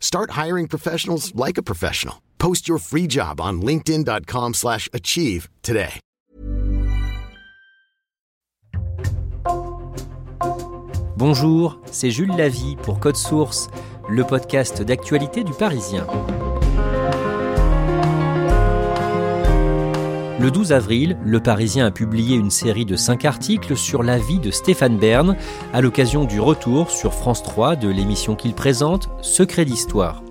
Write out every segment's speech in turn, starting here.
Start hiring professionals like a professional. Post your free job on linkedin.com/achieve slash achieve today. Bonjour, c'est Jules Lavie pour Code Source, le podcast d'actualité du Parisien. Le 12 avril, Le Parisien a publié une série de 5 articles sur la vie de Stéphane Bern à l'occasion du retour sur France 3 de l'émission qu'il présente, Secret d'Histoire.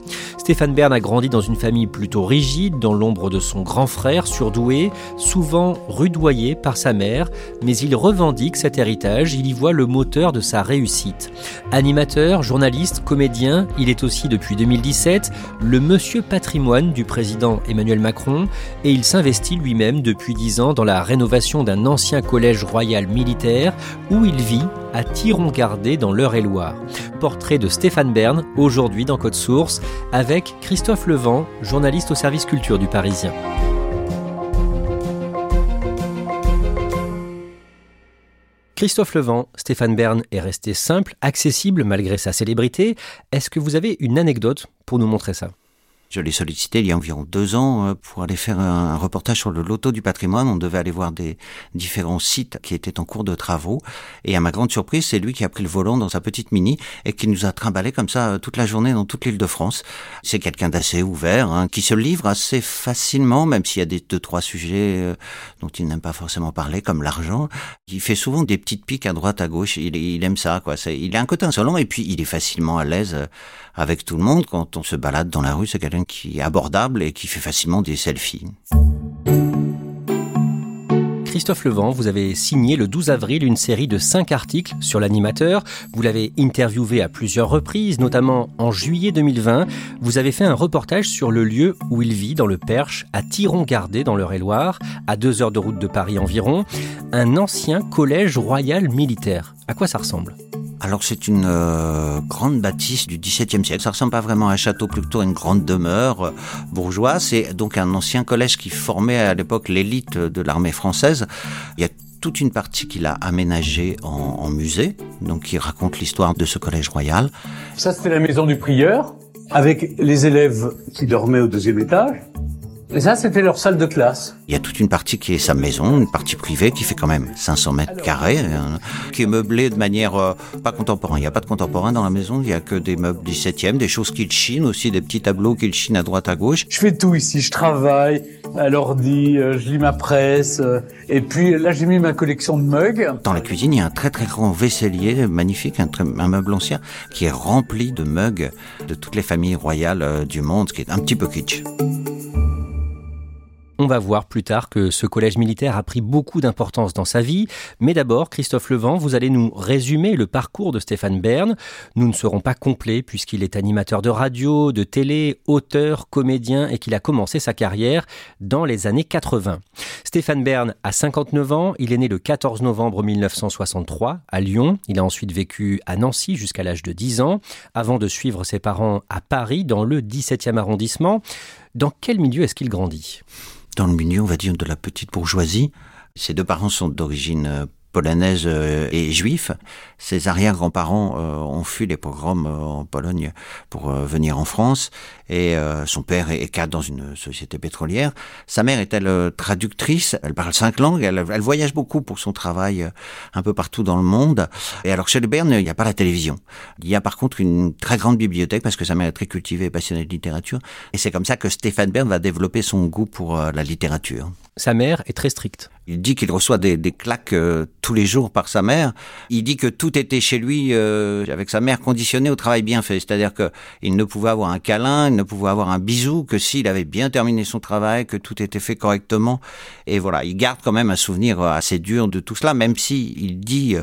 Stéphane Bern a grandi dans une famille plutôt rigide, dans l'ombre de son grand frère surdoué, souvent rudoyé par sa mère, mais il revendique cet héritage, il y voit le moteur de sa réussite. Animateur, journaliste, comédien, il est aussi depuis 2017 le monsieur patrimoine du président Emmanuel Macron et il s'investit lui-même depuis 10 ans dans la rénovation d'un ancien collège royal militaire où il vit à Tiron-Gardé dans l'Eure-et-Loire. Portrait de Stéphane Bern aujourd'hui dans Code Source avec Christophe Levent, journaliste au service culture du Parisien. Christophe Levent, Stéphane Bern est resté simple, accessible malgré sa célébrité. Est-ce que vous avez une anecdote pour nous montrer ça? Je l'ai sollicité il y a environ deux ans euh, pour aller faire un reportage sur le loto du patrimoine. On devait aller voir des différents sites qui étaient en cours de travaux. Et à ma grande surprise, c'est lui qui a pris le volant dans sa petite mini et qui nous a trimballé comme ça euh, toute la journée dans toute l'île de France. C'est quelqu'un d'assez ouvert, hein, qui se livre assez facilement, même s'il y a des deux trois sujets euh, dont il n'aime pas forcément parler, comme l'argent. Il fait souvent des petites piques à droite, à gauche. Il, aime ça, quoi. Il a un côté insolent et puis il est facilement à l'aise avec tout le monde quand on se balade dans la rue. C'est quelqu'un qui est abordable et qui fait facilement des selfies. Christophe Levent, vous avez signé le 12 avril une série de 5 articles sur l'animateur. Vous l'avez interviewé à plusieurs reprises, notamment en juillet 2020. Vous avez fait un reportage sur le lieu où il vit dans le Perche, à Tiron-Gardé dans l'Eure-et-Loire, à deux heures de route de Paris environ, un ancien collège royal militaire. À quoi ça ressemble? Alors c'est une euh, grande bâtisse du XVIIe siècle. Ça ressemble pas vraiment à un château, plutôt à une grande demeure euh, bourgeoise. C'est donc un ancien collège qui formait à l'époque l'élite de l'armée française. Il y a toute une partie qu'il a aménagée en, en musée, donc qui raconte l'histoire de ce collège royal. Ça c'était la maison du prieur, avec les élèves qui dormaient au deuxième étage. Et ça, c'était leur salle de classe. Il y a toute une partie qui est sa maison, une partie privée qui fait quand même 500 mètres carrés, euh, qui est meublée de manière euh, pas contemporaine. Il n'y a pas de contemporain dans la maison, il y a que des meubles 17e, des choses qu'il chine aussi, des petits tableaux qu'il chine à droite à gauche. Je fais tout ici, je travaille à l'ordi, euh, je lis ma presse, et puis là j'ai mis ma collection de mugs. Dans la cuisine, il y a un très très grand vaisselier magnifique, un, un meuble ancien, qui est rempli de mugs de toutes les familles royales du monde, ce qui est un petit peu kitsch. On va voir plus tard que ce collège militaire a pris beaucoup d'importance dans sa vie, mais d'abord, Christophe Levent, vous allez nous résumer le parcours de Stéphane Bern. Nous ne serons pas complets puisqu'il est animateur de radio, de télé, auteur, comédien et qu'il a commencé sa carrière dans les années 80. Stéphane Bern a 59 ans, il est né le 14 novembre 1963 à Lyon, il a ensuite vécu à Nancy jusqu'à l'âge de 10 ans, avant de suivre ses parents à Paris dans le 17e arrondissement. Dans quel milieu est-ce qu'il grandit? Dans le milieu, on va dire, de la petite bourgeoisie. Ses deux parents sont d'origine polonaise euh, et juif. Ses arrière-grands-parents euh, ont fui les pogroms euh, en Pologne pour venir en France et son père est cadre dans une société pétrolière. Sa mère est elle traductrice, elle parle cinq langues, elle, voyage beaucoup pour son travail un peu partout dans le monde. Et alors chez le Bern, il n'y a pas la télévision. Il y a par contre une très grande bibliothèque parce que sa mère est très cultivée et passionnée de littérature. Et c'est comme ça que Stéphane Bern va développer son goût pour la littérature. Sa mère est très stricte. Il dit qu'il reçoit des, des claques euh, tous les jours par sa mère. Il dit que tout était chez lui euh, avec sa mère conditionné au travail bien fait, c'est-à-dire que il ne pouvait avoir un câlin, il ne pouvait avoir un bisou que s'il avait bien terminé son travail, que tout était fait correctement. Et voilà, il garde quand même un souvenir euh, assez dur de tout cela, même si il dit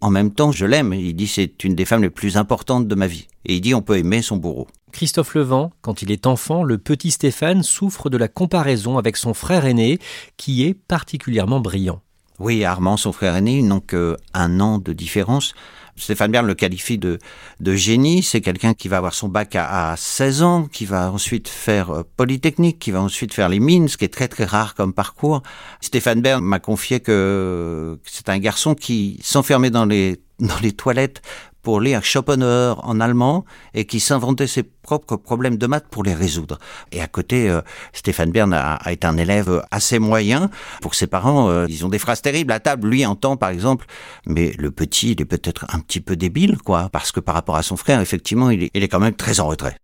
en même temps je l'aime. Il dit c'est une des femmes les plus importantes de ma vie. Et il dit on peut aimer son bourreau. Christophe Levent, quand il est enfant, le petit Stéphane souffre de la comparaison avec son frère aîné, qui est particulièrement brillant. Oui, Armand, son frère aîné, ils n'ont qu'un an de différence. Stéphane Bern le qualifie de, de génie. C'est quelqu'un qui va avoir son bac à, 16 ans, qui va ensuite faire euh, Polytechnique, qui va ensuite faire les mines, ce qui est très très rare comme parcours. Stéphane Bern m'a confié que c'est un garçon qui s'enfermait dans les dans les toilettes pour lire Schopenhauer en allemand et qui s'inventait ses propres problèmes de maths pour les résoudre. Et à côté, euh, Stéphane Bern a, été un élève assez moyen. Pour ses parents, euh, ils ont des phrases terribles à table. Lui entend, par exemple, mais le petit, il est peut-être un petit peu débile, quoi, parce que par rapport à son frère, effectivement, il est, il est quand même très en retrait.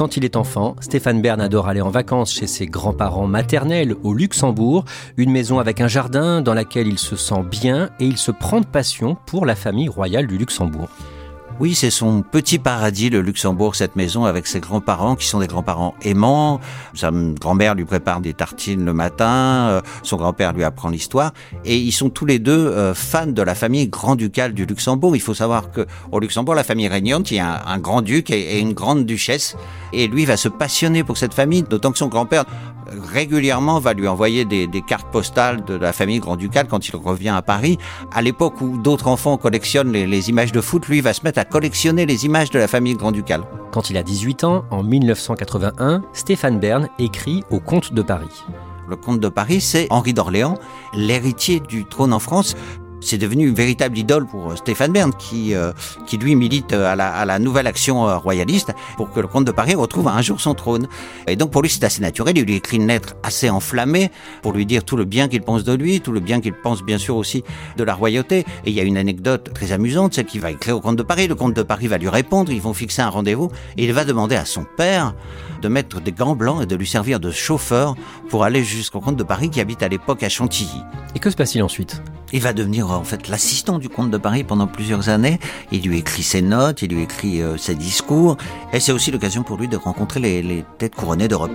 Quand il est enfant, Stéphane Bern adore aller en vacances chez ses grands-parents maternels au Luxembourg, une maison avec un jardin dans laquelle il se sent bien et il se prend de passion pour la famille royale du Luxembourg. Oui, c'est son petit paradis, le Luxembourg, cette maison avec ses grands-parents qui sont des grands-parents aimants. Sa grand-mère lui prépare des tartines le matin, euh, son grand-père lui apprend l'histoire, et ils sont tous les deux euh, fans de la famille grand-ducale du Luxembourg. Il faut savoir que au Luxembourg, la famille régnante, il y a un, grand-duc et, une grande duchesse, et lui va se passionner pour cette famille, d'autant que son grand-père régulièrement va lui envoyer des, cartes postales de la famille grand-ducale quand il revient à Paris. À l'époque où d'autres enfants collectionnent les, les images de foot, lui va se mettre à collectionner les images de la famille grand-ducale. Quand il a 18 ans, en 1981, Stéphane Bern écrit au Comte de Paris. Le comte de Paris, c'est Henri d'Orléans, l'héritier du trône en France. C'est devenu une véritable idole pour euh, Stéphane Bern, qui, euh, qui lui milite euh, à la, à la nouvelle action royaliste pour que le comte de Paris retrouve un jour son trône. Et donc pour lui, c'est assez naturel. Il lui écrit une lettre assez enflammée pour lui dire tout le bien qu'il pense de lui, tout le bien qu'il pense bien sûr aussi de la royauté. Et il y a une anecdote très amusante, celle qu'il va écrire au comte de Paris. Le comte de Paris va lui répondre, ils vont fixer un rendez-vous et il va demander à son père de mettre des gants blancs et de lui servir de chauffeur pour aller jusqu'au comte de Paris qui habite à l'époque à Chantilly. Et que se passe-t-il ensuite? Il va devenir en fait l'assistant du comte de Paris pendant plusieurs années. Il lui écrit ses notes, il lui écrit euh, ses discours et c'est aussi l'occasion pour lui de rencontrer les, les têtes couronnées d'Europe.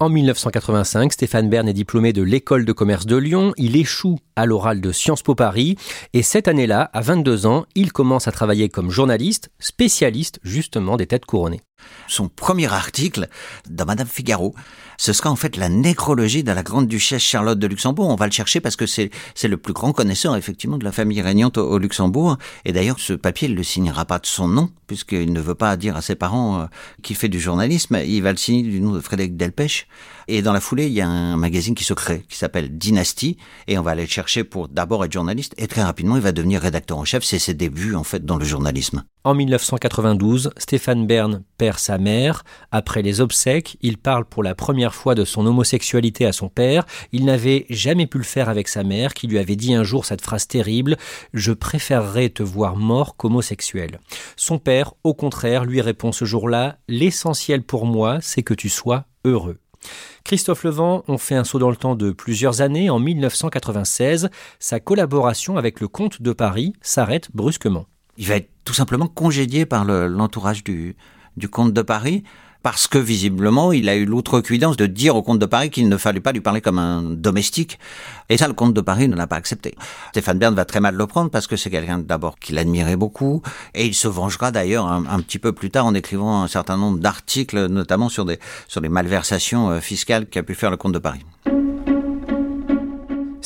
En 1985, Stéphane Bern est diplômé de l'école de commerce de Lyon. Il échoue à l'oral de Sciences Po Paris. Et cette année-là, à 22 ans, il commence à travailler comme journaliste, spécialiste justement des têtes couronnées. Son premier article dans Madame Figaro, ce sera en fait la nécrologie de la grande duchesse Charlotte de Luxembourg. On va le chercher parce que c'est c'est le plus grand connaisseur effectivement de la famille régnante au, Luxembourg. Et d'ailleurs, ce papier il le signera pas de son nom puisqu'il ne veut pas dire à ses parents euh, qu'il fait du journalisme. Il va le signer du nom de Frédéric Delpech. Et dans la foulée, il y a un magazine qui se crée, qui s'appelle Dynasty, et on va aller le chercher pour d'abord être journaliste, et très rapidement, il va devenir rédacteur en chef. C'est ses débuts, en fait, dans le journalisme. En 1992, Stéphane Bern perd sa mère. Après les obsèques, il parle pour la première fois de son homosexualité à son père. Il n'avait jamais pu le faire avec sa mère, qui lui avait dit un jour cette phrase terrible Je préférerais te voir mort qu'homosexuel. Son père, au contraire, lui répond ce jour-là L'essentiel pour moi, c'est que tu sois heureux. Christophe Levent, on fait un saut dans le temps de plusieurs années. En 1996, sa collaboration avec le comte de Paris s'arrête brusquement. Il va être tout simplement congédié par l'entourage du, du comte de Paris parce que visiblement, il a eu l'outrecuidance de dire au comte de Paris qu'il ne fallait pas lui parler comme un domestique. Et ça, le comte de Paris ne l'a pas accepté. Stéphane Bern va très mal le prendre parce que c'est quelqu'un d'abord qu'il admirait beaucoup. Et il se vengera d'ailleurs un, petit peu plus tard en écrivant un certain nombre d'articles, notamment sur des, sur les malversations euh, fiscales qu'a pu faire le comte de Paris.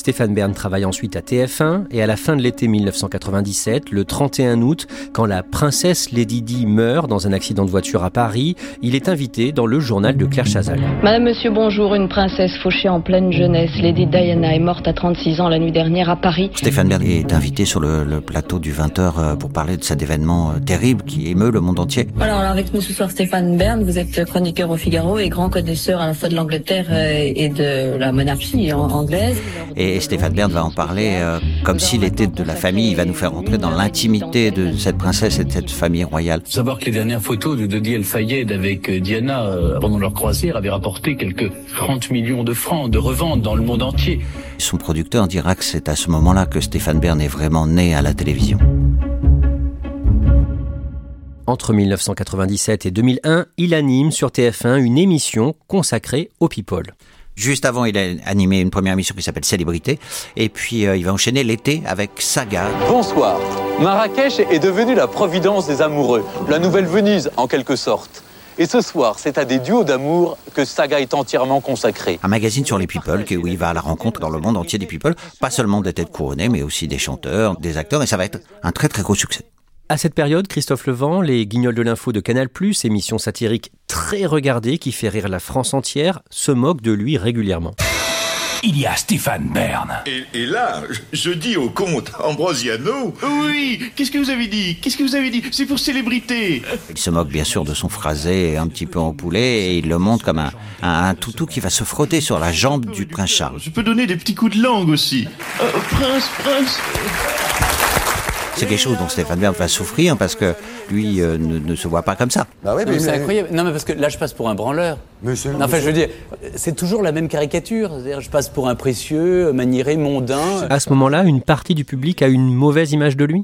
Stéphane Bern travaille ensuite à TF1 et à la fin de l'été 1997, le 31 août, quand la princesse Lady Di meurt dans un accident de voiture à Paris, il est invité dans le journal de Claire Chazal. Madame, monsieur, bonjour. Une princesse fauchée en pleine jeunesse, Lady Diana, est morte à 36 ans la nuit dernière à Paris. Stéphane Bern est invité sur le, plateau du 20h euh, pour parler de cet événement euh, terrible qui émeut le monde entier. Alors, avec nous ce soir Stéphane Bern, vous êtes chroniqueur au Figaro et grand connaisseur à la fois de l'Angleterre euh, et de la monarchie anglaise. Et Et Stéphane Bern va en parler euh, comme s'il était de la famille. Il va nous faire entrer dans l'intimité de cette princesse et de cette famille royale. Faut savoir que les dernières photos de Dodi El Fayed avec euh, Diana euh, pendant leur croisière avaient rapporté quelques 30 millions de francs de revente dans le monde entier. Son producteur dira que c'est à ce moment-là que Stéphane Bern est vraiment né à la télévision. Entre 1997 et 2001, il anime sur TF1 une émission consacrée aux people. Juste avant, il a animé une première émission qui s'appelle Célébrité. Et puis, euh, il va enchaîner l'été avec Saga. Bonsoir. Marrakech est devenue la providence des amoureux, la nouvelle Venise en quelque sorte. Et ce soir, c'est à des duos d'amour que Saga est entièrement consacré. Un magazine sur les people, qui- où il va à la rencontre dans le monde entier des people, pas seulement des têtes couronnées, mais aussi des chanteurs, des acteurs, et ça va être un très très gros succès. À cette période, Christophe Levent, les Guignols de l'info de Canal+, émission satirique très regardée qui fait rire la France entière, se moque de lui régulièrement. Il y a Stéphane Bern. Et, et là, je- je dis au comte Ambrosiano, Oui, qu'est-ce que vous avez dit? Qu'est-ce que vous avez dit? C'est pour célébrité. Il se moque bien sûr de son phrasé un petit peu en poulet, et il le montre comme un, un, un toutou qui va se frotter sur la jambe du prince Charles. Je peux donner des petits coups de langue aussi. Euh, prince, prince. C'est quelque chose dont Stéphane Bern va souffrir parce que lui euh, ne, ne se voit pas comme ça. Bah ouais, Mais c'est incroyable. Non, mais parce que là, je passe pour un branleur. Mais c'est- Non, enfin, je veux dire, c'est toujours la même caricature. C'est-à-dire, je passe pour un précieux, maniéré, mondain. À ce moment-là, une partie du public a une mauvaise image de lui?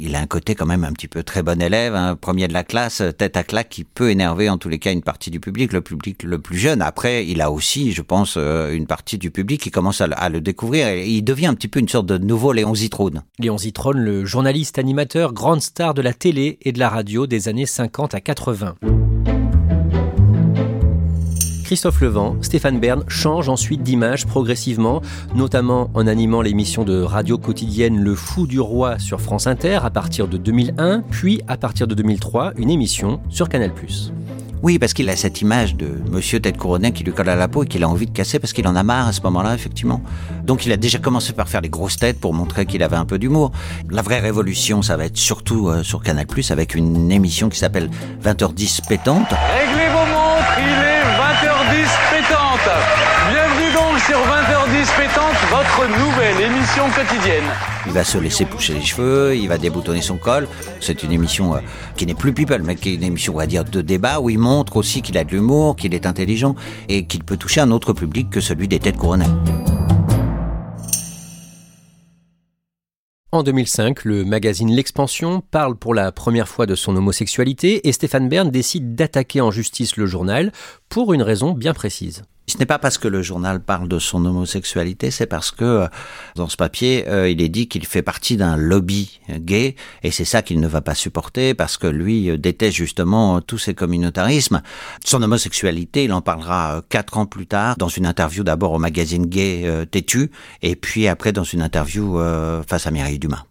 Il a un côté quand même un petit peu très bon élève, un premier de la classe, tête à claque, qui peut énerver en tous les cas une partie du public, le public le plus jeune. Après, il a aussi, je pense, euh, une partie du public qui commence à, le- à le découvrir. Et il devient un petit peu une sorte de nouveau Léon Zitrone. Léon Zitrone, le journaliste animateur, grande star de la télé et de la radio des années 50 à 80. Christophe Levent, Stéphane Bern changent ensuite d'image progressivement, notamment en animant l'émission de radio quotidienne Le Fou du Roi sur France Inter à partir de 2001, puis à partir de 2003, une émission sur Canal+. Oui, parce qu'il a cette image de Monsieur Tête Couronnée qui lui colle à la peau et qu'il a envie de casser parce qu'il en a marre à ce moment-là, effectivement. Donc il a déjà commencé par faire les grosses têtes pour montrer qu'il avait un peu d'humour. La vraie révolution, ça va être surtout euh, sur Canal+, avec une émission qui s'appelle 20h10 pétante. 20h10 pétante. Bienvenue donc sur 20h10 pétante, votre nouvelle émission quotidienne. Il va se laisser pousser les cheveux, il va déboutonner son col. C'est une émission euh, qui n'est plus people, mais qui est une émission, on va dire, de débat, où il montre aussi qu'il a de l'humour, qu'il est intelligent et qu'il peut toucher un autre public que celui des têtes couronnées. En 2005, le magazine L'Expansion parle pour la première fois de son homosexualité et Stéphane Bern décide d'attaquer en justice le journal pour une raison bien précise. Ce n'est pas parce que le journal parle de son homosexualité, c'est parce que euh, dans ce papier, euh, il est dit qu'il fait partie d'un lobby euh, gay, et c'est ça qu'il ne va pas supporter, parce que lui déteste justement tous ces communautarismes. Son homosexualité, il en parlera quatre ans plus tard, dans une interview d'abord au magazine gay Têtu, et puis après dans une interview face à Mireille Dumas.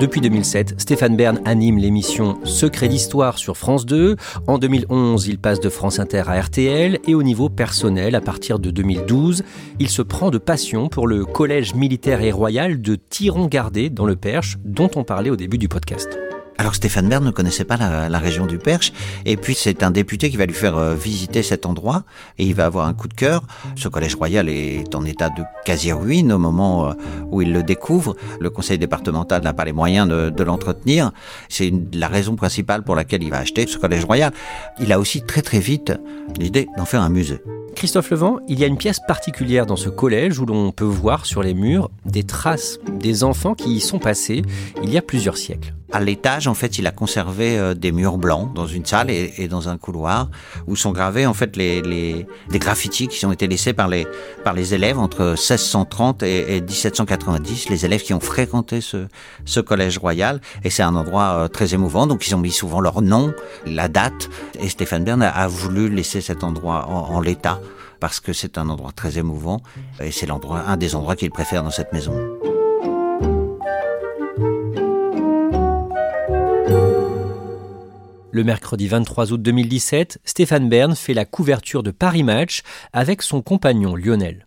Depuis 2007, Stéphane Bern anime l'émission Secret d'Histoire sur France 2. En 2011, il passe de France Inter à RTL et au niveau personnel, à partir de 2012, il se prend de passion pour le collège militaire et royal de Tiron-Gardé dans le Perche, dont on parlait au début du podcast. Alors Stéphane Bern ne connaissait pas la, région du Perche, et puis c'est un député qui va lui faire euh, visiter cet endroit, et il va avoir un coup de cœur. Ce collège royal est en état de quasi-ruine au moment euh, où il le découvre. Le conseil départemental n'a pas les moyens de, de l'entretenir. C'est la raison principale pour laquelle il va acheter ce collège royal. Il a aussi très très vite l'idée d'en faire un musée. Christophe Levent, il y a une pièce particulière dans ce collège où l'on peut voir sur les murs des traces des enfants qui y sont passés il y a plusieurs siècles. À l'étage, en fait, il a conservé euh, des murs blancs dans une salle et, dans un couloir où sont gravés en fait les, les des graffitis qui ont été laissés par les par les élèves entre 1630 et, et 1790, les élèves qui ont fréquenté ce ce collège royal et c'est un endroit euh, très émouvant. Donc ils ont mis souvent leur nom, la date et Stéphane Bern a, a voulu laisser cet endroit en, en l'état parce que c'est un endroit très émouvant et c'est l'endroit un des endroits qu'il préfère dans cette maison. Le mercredi 23 août 2017, Stéphane Bern fait la couverture de Paris Match avec son compagnon Lionel.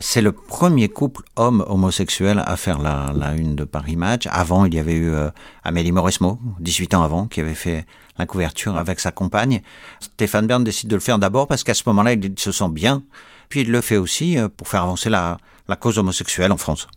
C'est le premier couple homme homosexuel à faire la, une de Paris Match. Avant, il y avait eu euh, Amélie Mauresmo, 18 ans avant, qui avait fait la couverture avec sa compagne. Stéphane Bern décide de le faire d'abord parce qu'à ce moment-là, il se sent bien. Puis il le fait aussi euh, pour faire avancer la cause homosexuelle en France.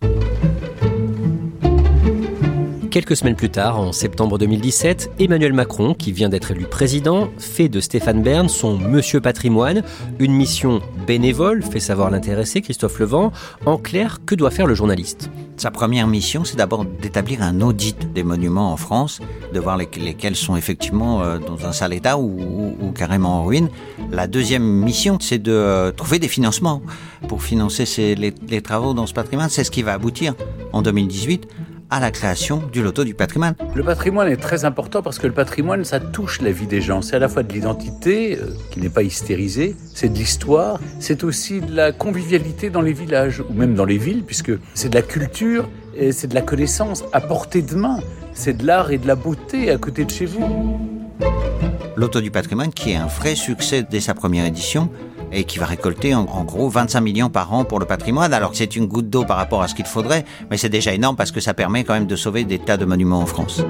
Quelques semaines plus tard, en septembre 2017, Emmanuel Macron, qui vient d'être élu président, fait de Stéphane Bern son Monsieur Patrimoine, une mission bénévole, fait savoir l'intéressé Christophe Levent. En clair, que doit faire le journaliste? Sa première mission, c'est d'abord d'établir un audit des monuments en France, de voir lesquels sont effectivement euh, dans un sale état ou, carrément en ruine. La deuxième mission, c'est de euh, trouver des financements pour financer ces, les travaux dans ce patrimoine. C'est ce qui va aboutir en 2018 à la création du loto du patrimoine. Le patrimoine est très important parce que le patrimoine, ça touche la vie des gens. C'est à la fois de l'identité, euh, qui n'est pas hystérisée, c'est de l'histoire, c'est aussi de la convivialité dans les villages, ou même dans les villes, puisque c'est de la culture et c'est de la connaissance à portée de main. C'est de l'art et de la beauté à côté de chez vous. Loto du patrimoine, qui est un vrai succès dès sa première édition, et qui va récolter en, gros 25 millions par an pour le patrimoine, alors que c'est une goutte d'eau par rapport à ce qu'il faudrait, mais c'est déjà énorme parce que ça permet quand même de sauver des tas de monuments en France.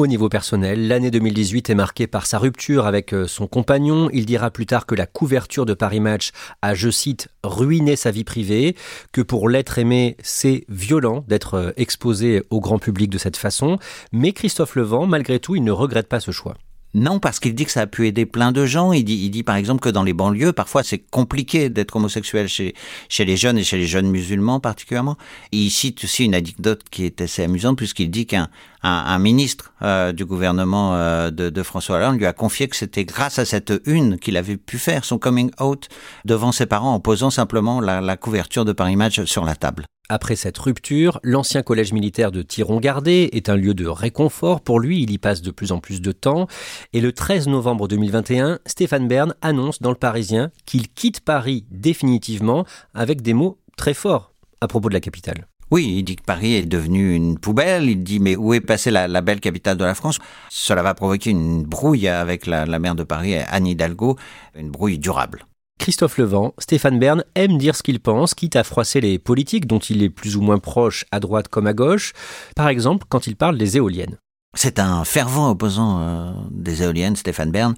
Au niveau personnel, l'année 2018 est marquée par sa rupture avec euh, son compagnon. Il dira plus tard que la couverture de Paris Match a, je cite, ruiné sa vie privée, que pour l'être aimé, c'est violent d'être euh, exposé au grand public de cette façon. Mais Christophe Levent, malgré tout, il ne regrette pas ce choix. Non, parce qu'il dit que ça a pu aider plein de gens. Il dit, il dit par exemple que dans les banlieues, parfois c'est compliqué d'être homosexuel chez, chez les jeunes et chez les jeunes musulmans particulièrement. il cite aussi une anecdote qui est assez amusante puisqu'il dit qu'un un, un, ministre euh, du gouvernement euh, de, de, François Hollande lui a confié que c'était grâce à cette une qu'il avait pu faire son coming out devant ses parents en posant simplement la, la couverture de Paris Match sur la table. Après cette rupture, l'ancien collège militaire de Thiron-Gardé est un lieu de réconfort pour lui, il y passe de plus en plus de temps. Et le 13 novembre 2021, Stéphane Bern annonce dans le Parisien qu'il quitte Paris définitivement avec des mots très forts à propos de la capitale. Oui, il dit que Paris est devenu une poubelle. Il dit mais où est passée la, la belle capitale de la France? Cela va provoquer une brouille avec la, la maire de Paris, Anne Hidalgo, une brouille durable. Christophe Levent, Stéphane Bern aime dire ce qu'il pense, quitte à froisser les politiques dont il est plus ou moins proche à droite comme à gauche, par exemple quand il parle des éoliennes. C'est un fervent opposant euh, des éoliennes, Stéphane Bern.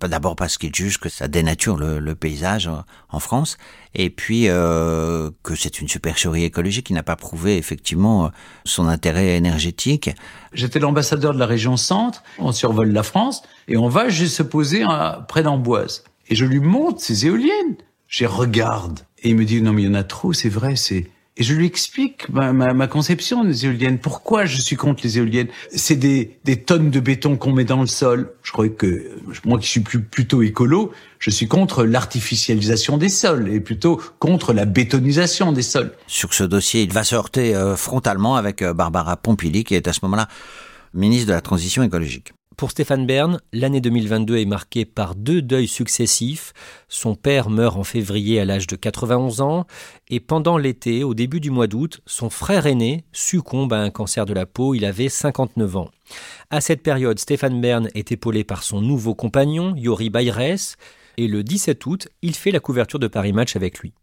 D'abord parce qu'il juge que ça dénature le, le paysage en France, et puis euh, que c'est une supercherie écologique qui n'a pas prouvé effectivement son intérêt énergétique. J'étais l'ambassadeur de la région Centre, on survole la France, et on va juste se poser à, près d'Amboise. Et je lui montre ces éoliennes. Je regarde. Et il me dit, non, mais il y en a trop, c'est vrai, c'est... Et je lui explique ma, ma, ma, conception des éoliennes. Pourquoi je suis contre les éoliennes? C'est des, des, tonnes de béton qu'on met dans le sol. Je crois que moi qui suis plus, plutôt écolo, je suis contre l'artificialisation des sols et plutôt contre la bétonisation des sols. Sur ce dossier, il va se heurter euh, frontalement avec euh, Barbara Pompili, qui est à ce moment-là ministre de la Transition écologique. Pour Stéphane Bern, l'année 2022 est marquée par deux deuils successifs. Son père meurt en février à l'âge de 91 ans et pendant l'été, au début du mois d'août, son frère aîné succombe à un cancer de la peau, il avait 59 ans. À cette période, Stéphane Bern est épaulé par son nouveau compagnon, Yori Bayrès, et le 17 août, il fait la couverture de Paris Match avec lui.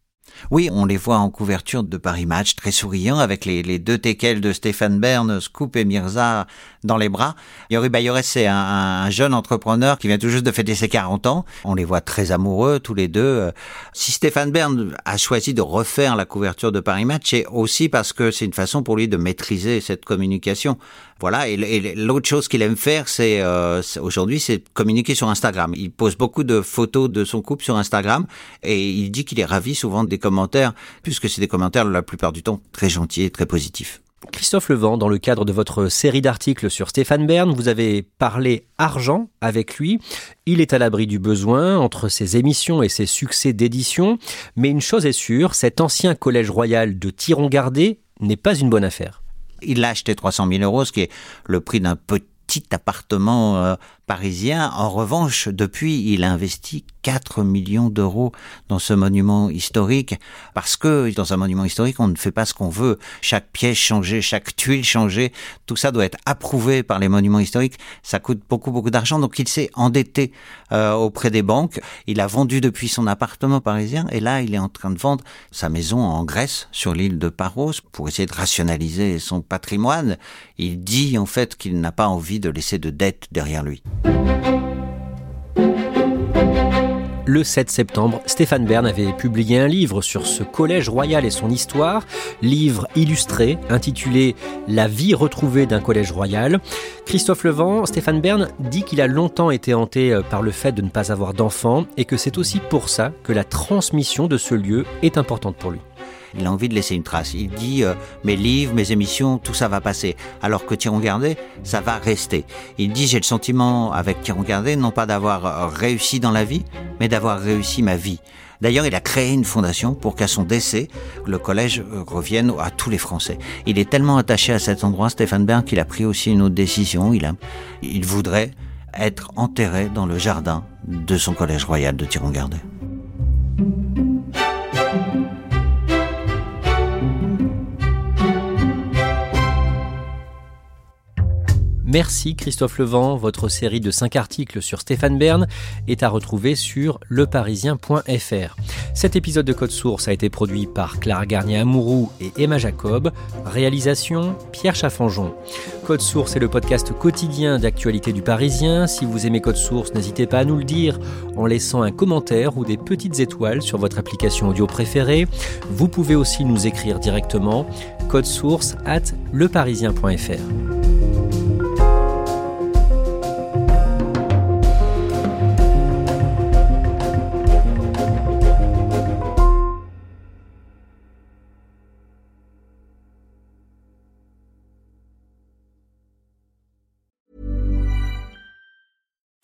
Oui, on les voit en couverture de Paris Match, très souriants, avec les, deux teckels de Stéphane Bern, Scoop et Mirza dans les bras. Yori Bayores, c'est un, un, jeune entrepreneur qui vient tout juste de fêter ses 40 ans. On les voit très amoureux, tous les deux. Si Stéphane Bern a choisi de refaire la couverture de Paris Match, c'est aussi parce que c'est une façon pour lui de maîtriser cette communication. Voilà, et, l'autre chose qu'il aime faire, c'est euh, aujourd'hui, c'est communiquer sur Instagram. Il pose beaucoup de photos de son couple sur Instagram et il dit qu'il est ravi souvent des commentaires, puisque c'est des commentaires la plupart du temps très gentils et très positifs. Christophe Levent, dans le cadre de votre série d'articles sur Stéphane Bern, vous avez parlé argent avec lui. Il est à l'abri du besoin entre ses émissions et ses succès d'édition. Mais une chose est sûre, cet ancien collège royal de Thiron-Gardé n'est pas une bonne affaire. Il l'a acheté 300 000 euros, ce qui est le prix d'un petit appartement euh, parisien. En revanche, depuis, il a investi 4 millions d'euros dans ce monument historique parce que dans un monument historique, on ne fait pas ce qu'on veut. Chaque pièce changée, chaque tuile changée, tout ça doit être approuvé par les monuments historiques. Ça coûte beaucoup, beaucoup d'argent. Donc il s'est endetté euh, auprès des banques. Il a vendu depuis son appartement parisien et là, il est en train de vendre sa maison en Grèce, sur l'île de Paros, pour essayer de rationaliser son patrimoine. Il dit en fait qu'il n'a pas envie de laisser de dettes derrière lui. Le 7 septembre, Stéphane Bern avait publié un livre sur ce collège royal et son histoire, livre illustré intitulé La vie retrouvée d'un collège royal. Christophe Levent, Stéphane Bern dit qu'il a longtemps été hanté euh, par le fait de ne pas avoir d'enfants et que c'est aussi pour ça que la transmission de ce lieu est importante pour lui. Il a envie de laisser une trace. Il dit euh, mes livres, mes émissions, tout ça va passer. Alors que Thierry Gardet, ça va rester. Il dit j'ai le sentiment avec Thierry Gardet non pas d'avoir euh, réussi dans la vie, mais d'avoir réussi ma vie. D'ailleurs, il a créé une fondation pour qu'à son décès, le collège euh, revienne à tous les Français. Il est tellement attaché à cet endroit, Stéphane Bern, qu'il a pris aussi une autre décision. Il, a, il voudrait être enterré dans le jardin de son collège royal de Thierry-Gardet. Merci Christophe Levent. Votre série de 5 articles sur Stéphane Bern est à retrouver sur leparisien.fr. Cet épisode de Code Source a été produit par Clara Garnier-Amouroux et Emma Jacob. Réalisation Pierre Chaffanjon. Code Source est le podcast quotidien d'actualité du Parisien. Si vous aimez Code Source, n'hésitez pas à nous le dire en laissant un commentaire ou des petites étoiles sur votre application audio préférée. Vous pouvez aussi nous écrire directement code source at leparisien.fr.